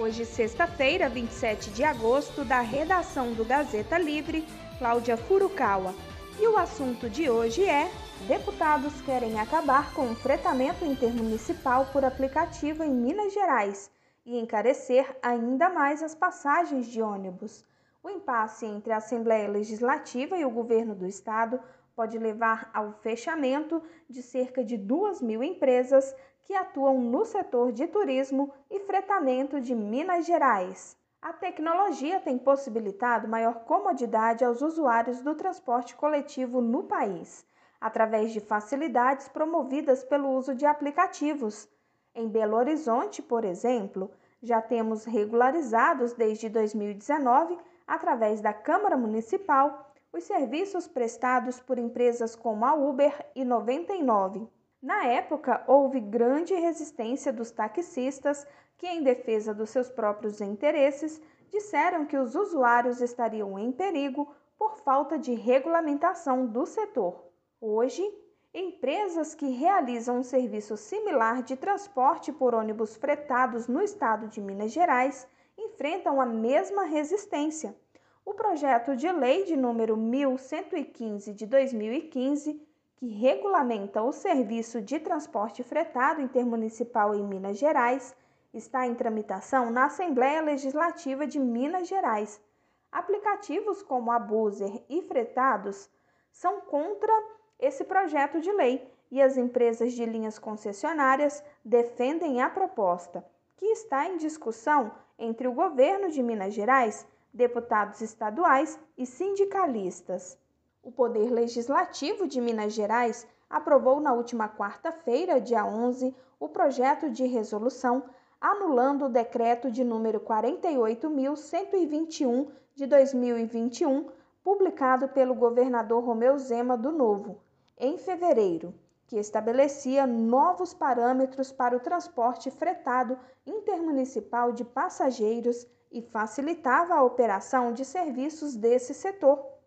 Hoje, sexta-feira, 27 de agosto, da redação do Gazeta Livre, Cláudia Furukawa. E o assunto de hoje é: deputados querem acabar com o fretamento intermunicipal por aplicativo em Minas Gerais e encarecer ainda mais as passagens de ônibus. O impasse entre a Assembleia Legislativa e o governo do estado pode levar ao fechamento de cerca de 2 mil empresas que atuam no setor de turismo e fretamento de Minas Gerais. A tecnologia tem possibilitado maior comodidade aos usuários do transporte coletivo no país, através de facilidades promovidas pelo uso de aplicativos. Em Belo Horizonte, por exemplo, já temos regularizados desde 2019, através da Câmara Municipal, os serviços prestados por empresas como a Uber e 99. Na época, houve grande resistência dos taxistas que, em defesa dos seus próprios interesses, disseram que os usuários estariam em perigo por falta de regulamentação do setor. Hoje, empresas que realizam um serviço similar de transporte por ônibus fretados no estado de Minas Gerais enfrentam a mesma resistência o projeto de lei de número 1115 de 2015, que regulamenta o serviço de transporte fretado intermunicipal em Minas Gerais, está em tramitação na Assembleia Legislativa de Minas Gerais. Aplicativos como a Buzer e Fretados são contra esse projeto de lei e as empresas de linhas concessionárias defendem a proposta, que está em discussão entre o governo de Minas Gerais deputados estaduais e sindicalistas. O Poder Legislativo de Minas Gerais aprovou na última quarta-feira, dia 11, o projeto de resolução anulando o decreto de número 48.121 de 2021, publicado pelo governador Romeu Zema do Novo, em fevereiro, que estabelecia novos parâmetros para o transporte fretado intermunicipal de passageiros e facilitava a operação de serviços desse setor.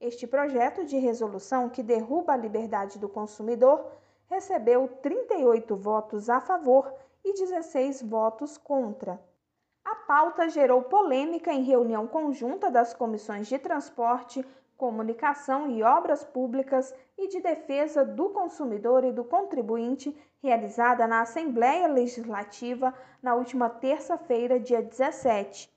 Este projeto de resolução, que derruba a liberdade do consumidor, recebeu 38 votos a favor e 16 votos contra. A pauta gerou polêmica em reunião conjunta das comissões de transporte, comunicação e obras públicas e de defesa do consumidor e do contribuinte, realizada na Assembleia Legislativa na última terça-feira, dia 17.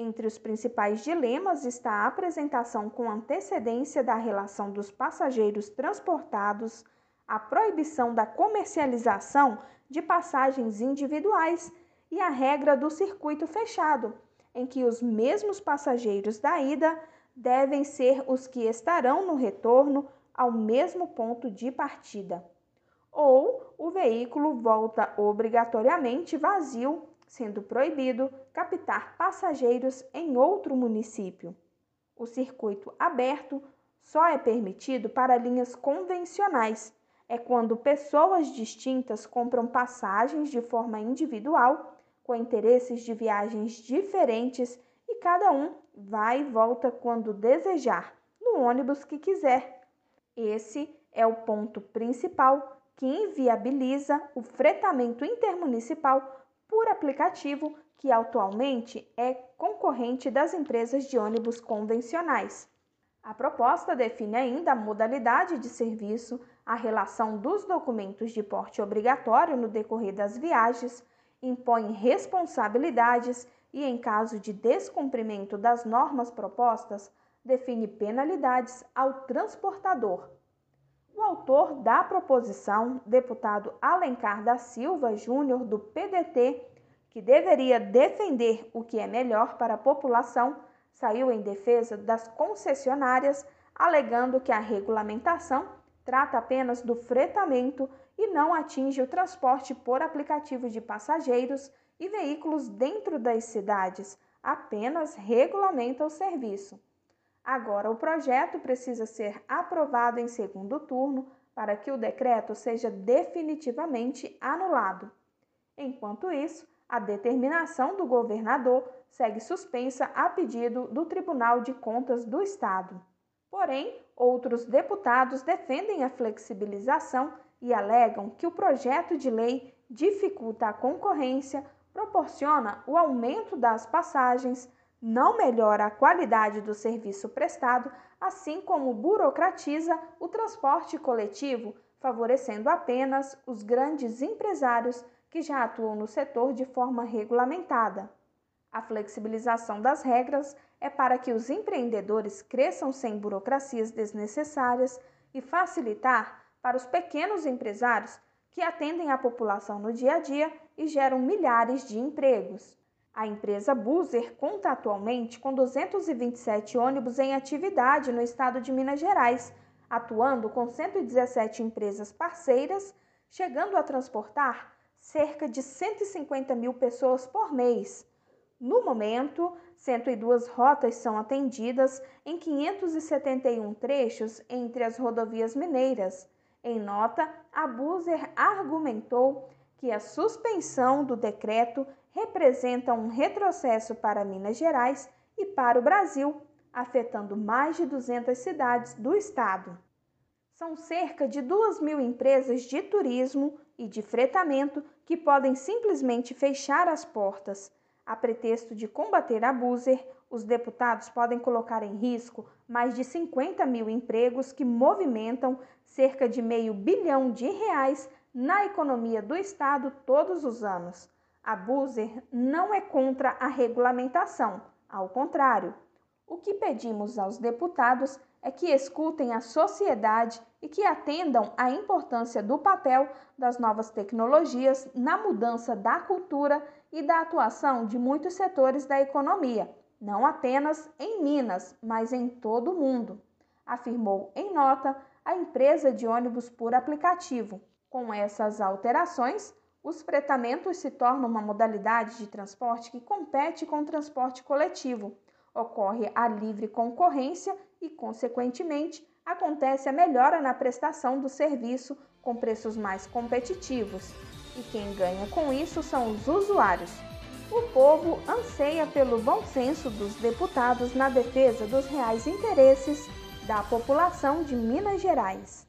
Entre os principais dilemas está a apresentação com antecedência da relação dos passageiros transportados, a proibição da comercialização de passagens individuais e a regra do circuito fechado, em que os mesmos passageiros da ida devem ser os que estarão no retorno ao mesmo ponto de partida. Ou o veículo volta obrigatoriamente vazio, sendo proibido captar passageiros em outro município. O circuito aberto só é permitido para linhas convencionais. É quando pessoas distintas compram passagens de forma individual, com interesses de viagens diferentes e cada um vai e volta quando desejar, no ônibus que quiser. Esse é o ponto principal que inviabiliza o fretamento intermunicipal por aplicativo que atualmente é concorrente das empresas de ônibus convencionais. A proposta define ainda a modalidade de serviço, a relação dos documentos de porte obrigatório no decorrer das viagens, impõe responsabilidades e, em caso de descumprimento das normas propostas, define penalidades ao transportador. O autor da proposição, deputado Alencar da Silva Júnior, do PDT, que deveria defender o que é melhor para a população, saiu em defesa das concessionárias, alegando que a regulamentação trata apenas do fretamento e não atinge o transporte por aplicativo de passageiros e veículos dentro das cidades, apenas regulamenta o serviço. Agora, o projeto precisa ser aprovado em segundo turno para que o decreto seja definitivamente anulado. Enquanto isso, a determinação do governador segue suspensa a pedido do Tribunal de Contas do Estado. Porém, outros deputados defendem a flexibilização e alegam que o projeto de lei dificulta a concorrência proporciona o aumento das passagens, não melhora a qualidade do serviço prestado, assim como burocratiza o transporte coletivo, favorecendo apenas os grandes empresários que já atuam no setor de forma regulamentada. A flexibilização das regras é para que os empreendedores cresçam sem burocracias desnecessárias e facilitar para os pequenos empresários que atendem a população no dia a dia e geram milhares de empregos. A empresa Buser conta atualmente com 227 ônibus em atividade no estado de Minas Gerais, atuando com 117 empresas parceiras, chegando a transportar cerca de 150 mil pessoas por mês. No momento, 102 rotas são atendidas em 571 trechos entre as rodovias mineiras. Em nota, a Buser argumentou que a suspensão do decreto representa um retrocesso para Minas Gerais e para o Brasil, afetando mais de 200 cidades do estado. São cerca de 2 mil empresas de turismo e de fretamento que podem simplesmente fechar as portas a pretexto de combater a Buser, os deputados podem colocar em risco mais de 50 mil empregos que movimentam cerca de meio bilhão de reais na economia do Estado todos os anos. A Buser não é contra a regulamentação, ao contrário. O que pedimos aos deputados é que escutem a sociedade e que atendam à importância do papel das novas tecnologias na mudança da cultura e da atuação de muitos setores da economia, não apenas em Minas, mas em todo o mundo, afirmou em nota a empresa de ônibus por aplicativo. Com essas alterações, os fretamentos se tornam uma modalidade de transporte que compete com o transporte coletivo ocorre a livre concorrência e, consequentemente, acontece a melhora na prestação do serviço com preços mais competitivos. E quem ganha com isso são os usuários. O povo anseia pelo bom senso dos deputados na defesa dos reais interesses da população de Minas Gerais.